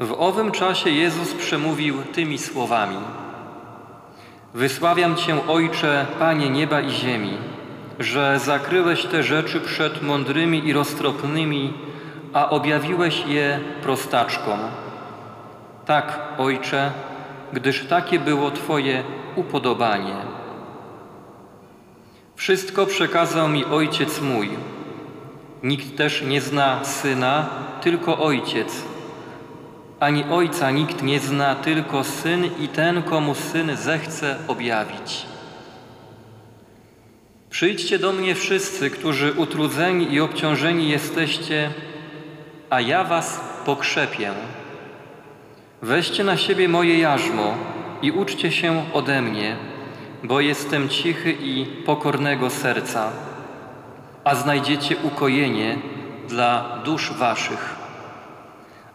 W owym czasie Jezus przemówił tymi słowami: Wysławiam Cię, Ojcze, Panie nieba i ziemi, że zakryłeś te rzeczy przed mądrymi i roztropnymi, a objawiłeś je prostaczkom. Tak, Ojcze, gdyż takie było Twoje upodobanie. Wszystko przekazał mi Ojciec mój. Nikt też nie zna Syna, tylko Ojciec. Ani Ojca nikt nie zna, tylko Syn i ten, komu Syn zechce objawić. Przyjdźcie do mnie wszyscy, którzy utrudzeni i obciążeni jesteście, a ja was pokrzepię. Weźcie na siebie moje jarzmo i uczcie się ode mnie, bo jestem cichy i pokornego serca, a znajdziecie ukojenie dla dusz waszych.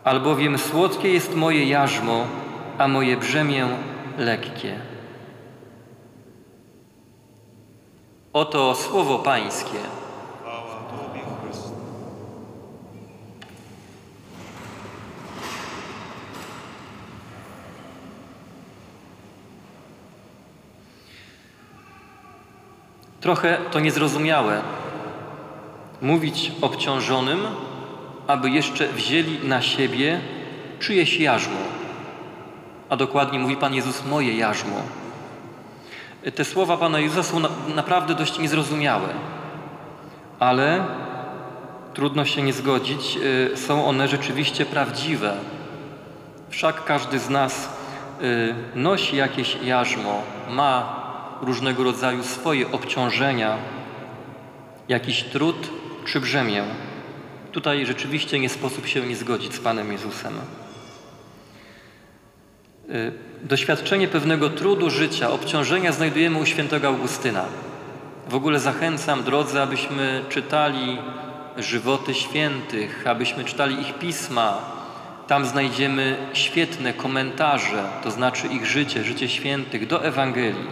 Albowiem słodkie jest moje jarzmo, a moje brzemię lekkie. Oto słowo Pańskie. Trochę to niezrozumiałe. Mówić obciążonym, aby jeszcze wzięli na siebie czyjeś jarzmo. A dokładnie mówi Pan Jezus moje jarzmo. Te słowa Pana Jezusa są na, naprawdę dość niezrozumiałe, ale trudno się nie zgodzić, y, są one rzeczywiście prawdziwe. Wszak każdy z nas y, nosi jakieś jarzmo, ma różnego rodzaju swoje obciążenia, jakiś trud czy brzemię. Tutaj rzeczywiście nie sposób się nie zgodzić z Panem Jezusem. Y, doświadczenie pewnego trudu życia, obciążenia znajdujemy u świętego Augustyna. W ogóle zachęcam, drodzy, abyśmy czytali żywoty świętych, abyśmy czytali ich pisma. Tam znajdziemy świetne komentarze, to znaczy ich życie, życie świętych do Ewangelii.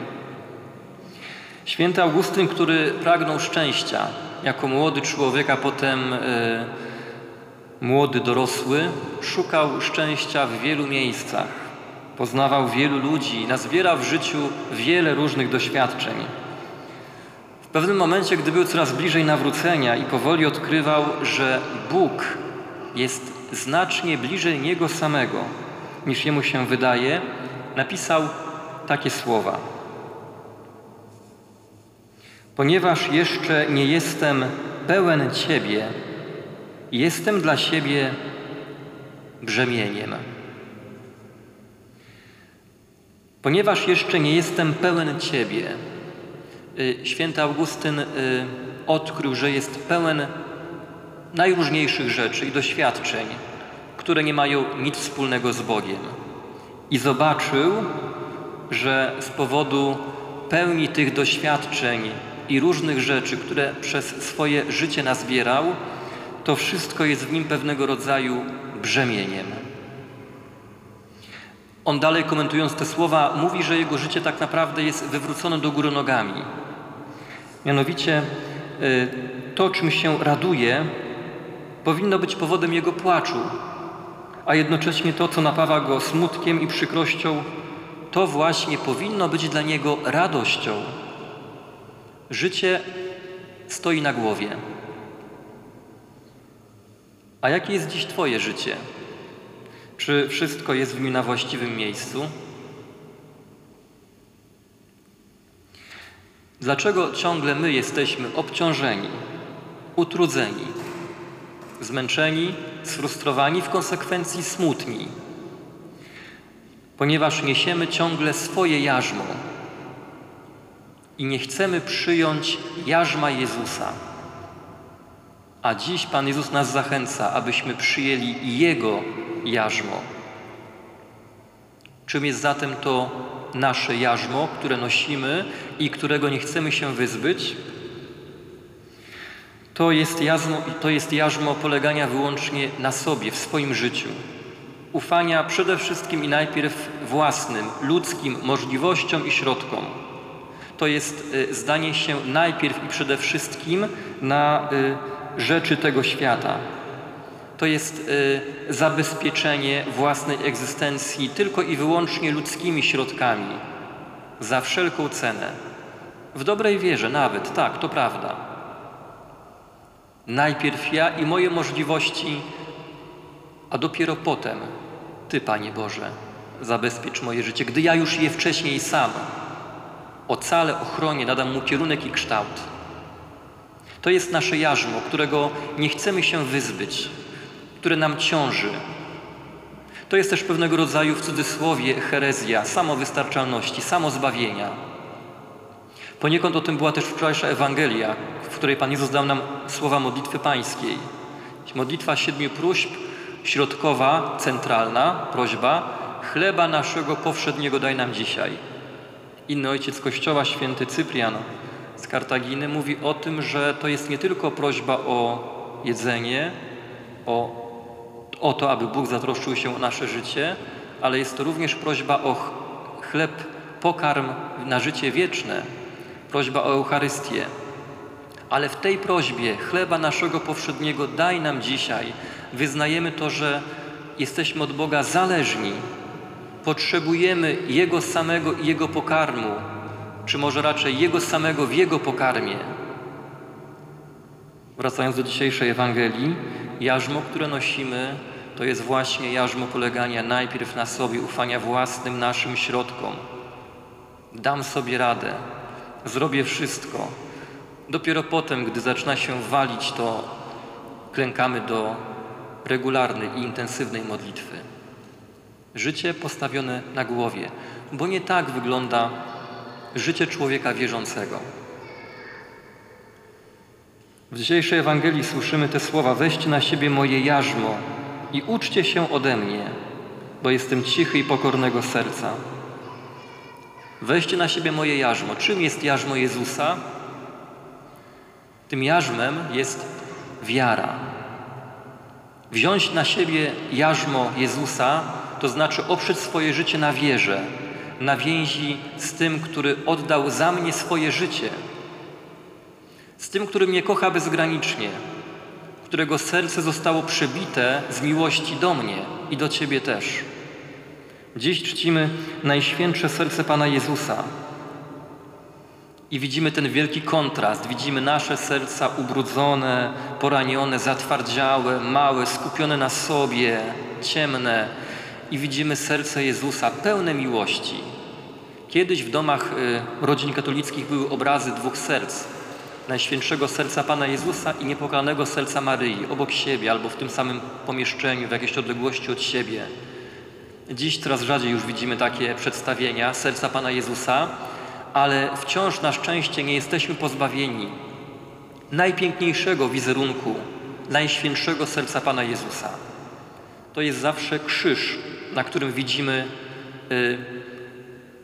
Święty Augustyn, który pragnął szczęścia jako młody człowiek, a potem y, młody dorosły, szukał szczęścia w wielu miejscach. Poznawał wielu ludzi, nazbierał w życiu wiele różnych doświadczeń. W pewnym momencie, gdy był coraz bliżej nawrócenia i powoli odkrywał, że Bóg jest znacznie bliżej Niego samego niż Jemu się wydaje, napisał takie słowa – Ponieważ jeszcze nie jestem pełen Ciebie, jestem dla siebie brzemieniem. Ponieważ jeszcze nie jestem pełen Ciebie, y, święty Augustyn y, odkrył, że jest pełen najróżniejszych rzeczy i doświadczeń, które nie mają nic wspólnego z Bogiem. I zobaczył, że z powodu pełni tych doświadczeń i różnych rzeczy, które przez swoje życie nazbierał, to wszystko jest w nim pewnego rodzaju brzemieniem. On dalej komentując te słowa mówi, że jego życie tak naprawdę jest wywrócone do góry nogami. Mianowicie y, to, czym się raduje, powinno być powodem jego płaczu, a jednocześnie to, co napawa go smutkiem i przykrością, to właśnie powinno być dla niego radością. Życie stoi na głowie. A jakie jest dziś Twoje życie? Czy wszystko jest w nim na właściwym miejscu? Dlaczego ciągle my jesteśmy obciążeni, utrudzeni, zmęczeni, sfrustrowani, w konsekwencji smutni? Ponieważ niesiemy ciągle swoje jarzmo, i nie chcemy przyjąć jarzma Jezusa. A dziś Pan Jezus nas zachęca, abyśmy przyjęli Jego jarzmo. Czym jest zatem to nasze jarzmo, które nosimy i którego nie chcemy się wyzbyć? To jest, jarzmo, to jest jarzmo polegania wyłącznie na sobie, w swoim życiu. Ufania przede wszystkim i najpierw własnym, ludzkim możliwościom i środkom to jest y, zdanie się najpierw i przede wszystkim na y, rzeczy tego świata. to jest y, zabezpieczenie własnej egzystencji tylko i wyłącznie ludzkimi środkami, za wszelką cenę. W dobrej wierze nawet, tak, to prawda. Najpierw ja i moje możliwości, a dopiero potem Ty, Panie Boże, zabezpiecz moje życie, gdy ja już je wcześniej sam ocalę, ochronię, nadam mu kierunek i kształt. To jest nasze jarzmo, którego nie chcemy się wyzbyć, które nam ciąży. To jest też pewnego rodzaju w cudzysłowie herezja, samowystarczalności, samozbawienia. Poniekąd o tym była też wczorajsza Ewangelia, w której Pan Jezus dał nam słowa modlitwy pańskiej. Modlitwa siedmiu próśb, środkowa, centralna prośba, chleba naszego powszedniego daj nam dzisiaj. Inny ojciec Kościoła, święty Cyprian z Kartaginy, mówi o tym, że to jest nie tylko prośba o jedzenie, o, o to, aby Bóg zatroszczył się o nasze życie, ale jest to również prośba o chleb, pokarm na życie wieczne, prośba o Eucharystię. Ale w tej prośbie chleba naszego powszedniego daj nam dzisiaj. Wyznajemy to, że jesteśmy od Boga zależni, potrzebujemy Jego samego i Jego pokarmu, czy może raczej Jego samego w Jego pokarmie. Wracając do dzisiejszej Ewangelii, jarzmo, które nosimy, to jest właśnie jarzmo polegania najpierw na sobie, ufania własnym naszym środkom. Dam sobie radę, zrobię wszystko. Dopiero potem, gdy zaczyna się walić, to klękamy do regularnej i intensywnej modlitwy. Życie postawione na głowie, bo nie tak wygląda życie człowieka wierzącego. W dzisiejszej Ewangelii słyszymy te słowa: Weźcie na siebie moje jarzmo i uczcie się ode mnie, bo jestem cichy i pokornego serca. Weźcie na siebie moje jarzmo. Czym jest jarzmo Jezusa? Tym jarzmem jest wiara. Wziąć na siebie jarzmo Jezusa to znaczy oprzeć swoje życie na wierze, na więzi z tym, który oddał za mnie swoje życie, z tym, który mnie kocha bezgranicznie, którego serce zostało przebite z miłości do mnie i do Ciebie też. Dziś czcimy Najświętsze Serce Pana Jezusa i widzimy ten wielki kontrast. Widzimy nasze serca ubrudzone, poranione, zatwardziałe, małe, skupione na sobie, ciemne, i widzimy serce Jezusa pełne miłości. Kiedyś w domach y, rodzin katolickich były obrazy dwóch serc. Najświętszego serca Pana Jezusa i niepokalanego serca Maryi, obok siebie albo w tym samym pomieszczeniu, w jakiejś odległości od siebie. Dziś coraz rzadziej już widzimy takie przedstawienia serca Pana Jezusa, ale wciąż na szczęście nie jesteśmy pozbawieni najpiękniejszego wizerunku, najświętszego serca Pana Jezusa. To jest zawsze krzyż, na którym widzimy y,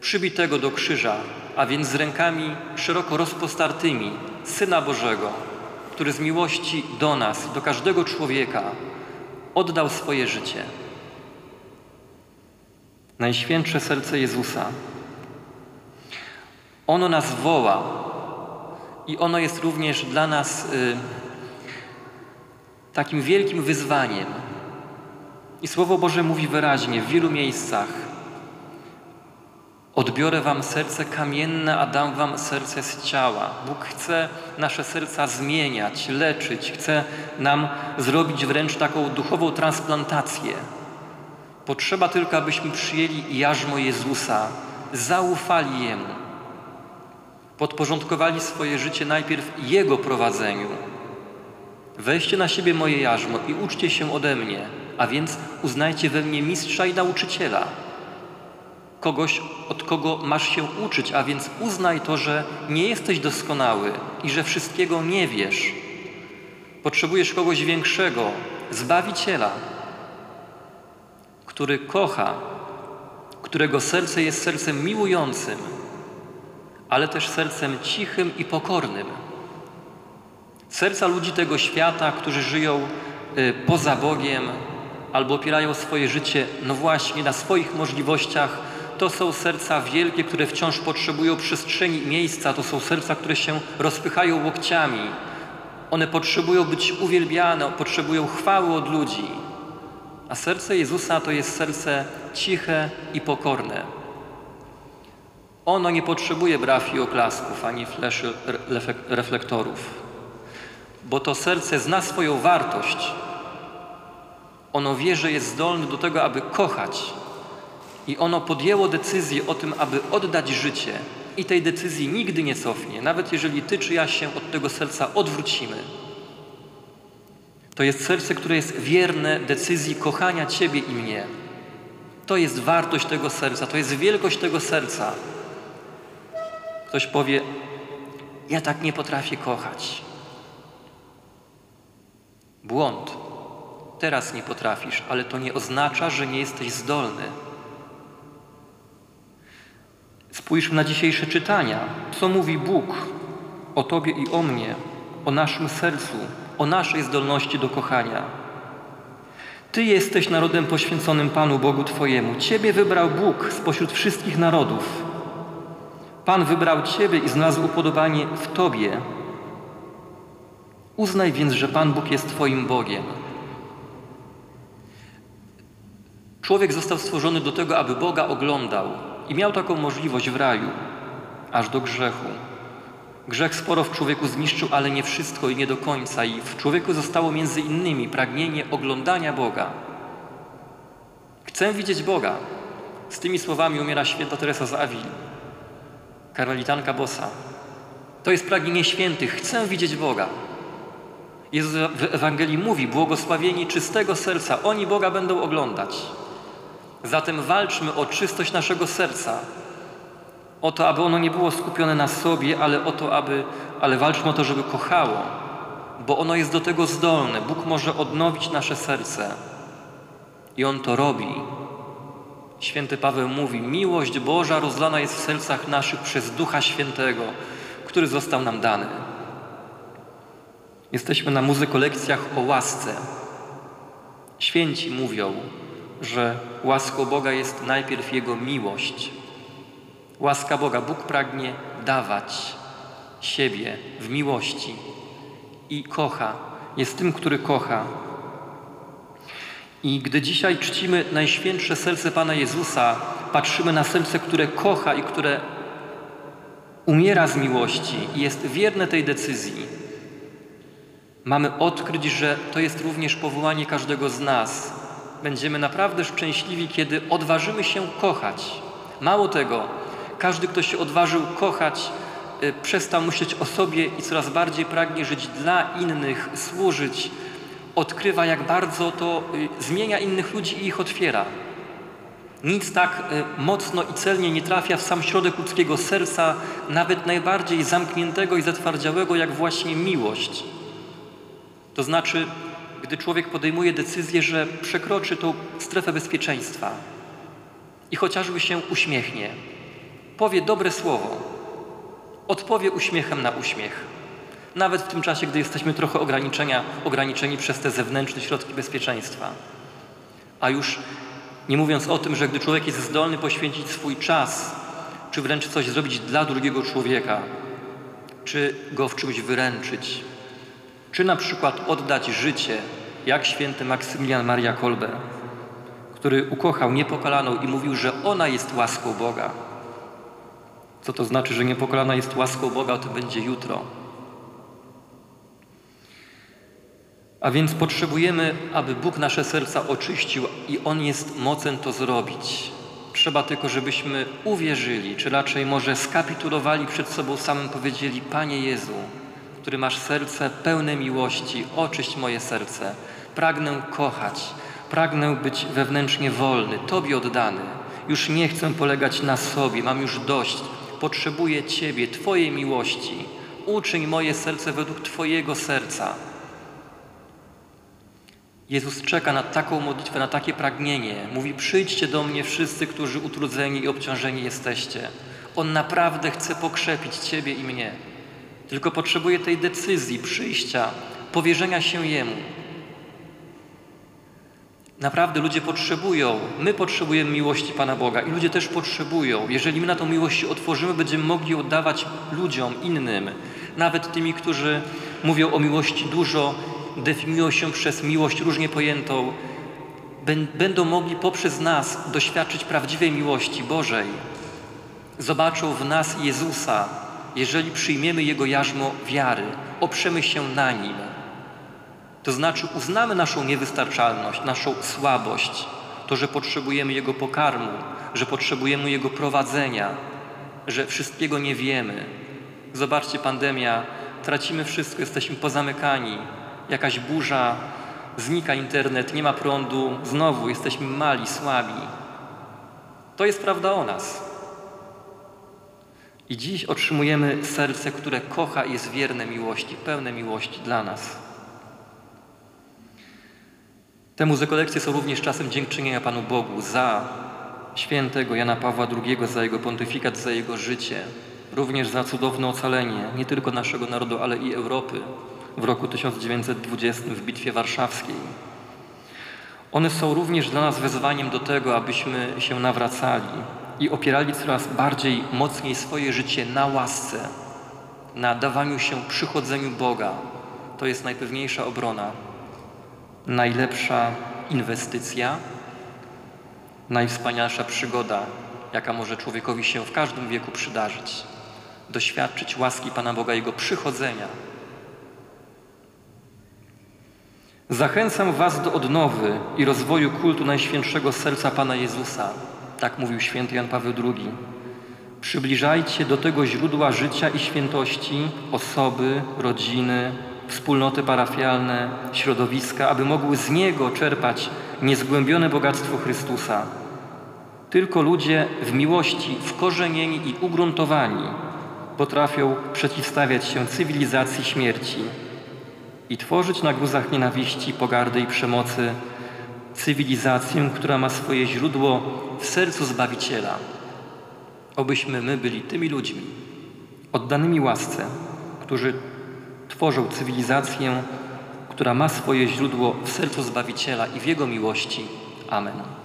przybitego do krzyża, a więc z rękami szeroko rozpostartymi Syna Bożego, który z miłości do nas, do każdego człowieka oddał swoje życie. Najświętsze serce Jezusa. Ono nas woła i ono jest również dla nas y, takim wielkim wyzwaniem i Słowo Boże mówi wyraźnie w wielu miejscach: Odbiorę wam serce kamienne, a dam wam serce z ciała. Bóg chce nasze serca zmieniać, leczyć, chce nam zrobić wręcz taką duchową transplantację. Potrzeba tylko, abyśmy przyjęli jarzmo Jezusa, zaufali Jemu, podporządkowali swoje życie najpierw Jego prowadzeniu. Weźcie na siebie moje jarzmo i uczcie się ode mnie a więc uznajcie we mnie mistrza i nauczyciela. Kogoś, od kogo masz się uczyć, a więc uznaj to, że nie jesteś doskonały i że wszystkiego nie wiesz. Potrzebujesz kogoś większego, zbawiciela, który kocha, którego serce jest sercem miłującym, ale też sercem cichym i pokornym. Serca ludzi tego świata, którzy żyją y, poza Bogiem, albo opierają swoje życie, no właśnie, na swoich możliwościach, to są serca wielkie, które wciąż potrzebują przestrzeni i miejsca, to są serca, które się rozpychają łokciami, One potrzebują być uwielbiane, potrzebują chwały od ludzi. A serce Jezusa to jest serce ciche i pokorne. Ono nie potrzebuje braw oklasków, ani fleszy reflektorów, bo to serce zna swoją wartość. Ono wie, że jest zdolne do tego, aby kochać. I ono podjęło decyzję o tym, aby oddać życie. I tej decyzji nigdy nie cofnie, nawet jeżeli ty czy ja się od tego serca odwrócimy. To jest serce, które jest wierne decyzji kochania Ciebie i mnie. To jest wartość tego serca, to jest wielkość tego serca. Ktoś powie: Ja tak nie potrafię kochać. Błąd. Teraz nie potrafisz, ale to nie oznacza, że nie jesteś zdolny. Spójrzmy na dzisiejsze czytania. Co mówi Bóg o Tobie i o mnie, o naszym sercu, o naszej zdolności do kochania. Ty jesteś narodem poświęconym Panu Bogu Twojemu. Ciebie wybrał Bóg spośród wszystkich narodów. Pan wybrał Ciebie i znalazł upodobanie w Tobie. Uznaj więc, że Pan Bóg jest Twoim Bogiem. Człowiek został stworzony do tego, aby Boga oglądał i miał taką możliwość w raju, aż do grzechu. Grzech sporo w człowieku zniszczył, ale nie wszystko i nie do końca. I w człowieku zostało między innymi pragnienie oglądania Boga. Chcę widzieć Boga. Z tymi słowami umiera święta Teresa z Avil, karmelitanka Bosa. To jest pragnienie świętych. Chcę widzieć Boga. Jezus w Ewangelii mówi, błogosławieni czystego serca, oni Boga będą oglądać. Zatem walczmy o czystość naszego serca, o to, aby ono nie było skupione na sobie, ale o to, aby, ale walczmy o to, żeby kochało, bo ono jest do tego zdolne. Bóg może odnowić nasze serce i On to robi. Święty Paweł mówi: Miłość Boża rozlana jest w sercach naszych przez Ducha Świętego, który został nam dany. Jesteśmy na muzykolekcjach o łasce. Święci mówią, że łaską Boga jest najpierw Jego miłość. Łaska Boga. Bóg pragnie dawać siebie w miłości i kocha. Jest tym, który kocha. I gdy dzisiaj czcimy Najświętsze Serce Pana Jezusa, patrzymy na serce, które kocha i które umiera z miłości i jest wierne tej decyzji, mamy odkryć, że to jest również powołanie każdego z nas. Będziemy naprawdę szczęśliwi, kiedy odważymy się kochać. Mało tego, każdy, kto się odważył kochać, y, przestał myśleć o sobie i coraz bardziej pragnie żyć dla innych, służyć, odkrywa, jak bardzo to y, zmienia innych ludzi i ich otwiera. Nic tak y, mocno i celnie nie trafia w sam środek ludzkiego serca, nawet najbardziej zamkniętego i zatwardziałego, jak właśnie miłość. To znaczy, gdy człowiek podejmuje decyzję, że przekroczy tą strefę bezpieczeństwa i chociażby się uśmiechnie, powie dobre słowo, odpowie uśmiechem na uśmiech. Nawet w tym czasie, gdy jesteśmy trochę ograniczenia, ograniczeni przez te zewnętrzne środki bezpieczeństwa. A już nie mówiąc o tym, że gdy człowiek jest zdolny poświęcić swój czas, czy wręcz coś zrobić dla drugiego człowieka, czy go w czymś wyręczyć, czy na przykład oddać życie, jak święty Maksymilian Maria Kolbe, który ukochał niepokalaną i mówił, że ona jest łaską Boga. Co to znaczy, że niepokolana jest łaską Boga, to będzie jutro. A więc potrzebujemy, aby Bóg nasze serca oczyścił i On jest mocen to zrobić. Trzeba tylko, żebyśmy uwierzyli, czy raczej może skapitulowali przed sobą samym, powiedzieli: Panie Jezu, który masz serce pełne miłości, oczyść moje serce. Pragnę kochać, pragnę być wewnętrznie wolny, Tobie oddany. Już nie chcę polegać na sobie, mam już dość potrzebuję Ciebie, Twojej miłości. Uczyń moje serce według Twojego serca. Jezus czeka na taką modlitwę, na takie pragnienie. Mówi: Przyjdźcie do mnie wszyscy, którzy utrudzeni i obciążeni jesteście. On naprawdę chce pokrzepić Ciebie i mnie. Tylko potrzebuje tej decyzji, przyjścia, powierzenia się Jemu. Naprawdę ludzie potrzebują, my potrzebujemy miłości Pana Boga i ludzie też potrzebują. Jeżeli my na tą miłość otworzymy, będziemy mogli oddawać ludziom, innym, nawet tymi, którzy mówią o miłości dużo, definiują się przez miłość różnie pojętą, będą mogli poprzez nas doświadczyć prawdziwej miłości Bożej. Zobaczą w nas Jezusa, jeżeli przyjmiemy Jego jarzmo wiary, oprzemy się na Nim. To znaczy uznamy naszą niewystarczalność, naszą słabość, to, że potrzebujemy Jego pokarmu, że potrzebujemy Jego prowadzenia, że wszystkiego nie wiemy. Zobaczcie, pandemia, tracimy wszystko, jesteśmy pozamykani, jakaś burza, znika internet, nie ma prądu, znowu jesteśmy mali, słabi. To jest prawda o nas. I dziś otrzymujemy serce, które kocha i jest wierne miłości, pełne miłości dla nas. Te muzykolekcje są również czasem dziękczynienia Panu Bogu za świętego Jana Pawła II, za jego pontyfikat, za jego życie, również za cudowne ocalenie nie tylko naszego narodu, ale i Europy w roku 1920 w Bitwie Warszawskiej. One są również dla nas wezwaniem do tego, abyśmy się nawracali i opierali coraz bardziej mocniej swoje życie na łasce, na dawaniu się przychodzeniu Boga. To jest najpewniejsza obrona, najlepsza inwestycja, najwspanialsza przygoda, jaka może człowiekowi się w każdym wieku przydarzyć. Doświadczyć łaski Pana Boga, Jego przychodzenia. Zachęcam Was do odnowy i rozwoju kultu Najświętszego Serca Pana Jezusa. Tak mówił święty Jan Paweł II. Przybliżajcie do tego źródła życia i świętości osoby, rodziny, wspólnoty parafialne, środowiska, aby mogły z niego czerpać niezgłębione bogactwo Chrystusa. Tylko ludzie w miłości, wkorzenieni i ugruntowani potrafią przeciwstawiać się cywilizacji śmierci i tworzyć na gruzach nienawiści, pogardy i przemocy cywilizację, która ma swoje źródło w sercu Zbawiciela. Obyśmy my byli tymi ludźmi, oddanymi łasce, którzy tworzą cywilizację, która ma swoje źródło w sercu Zbawiciela i w Jego miłości. Amen.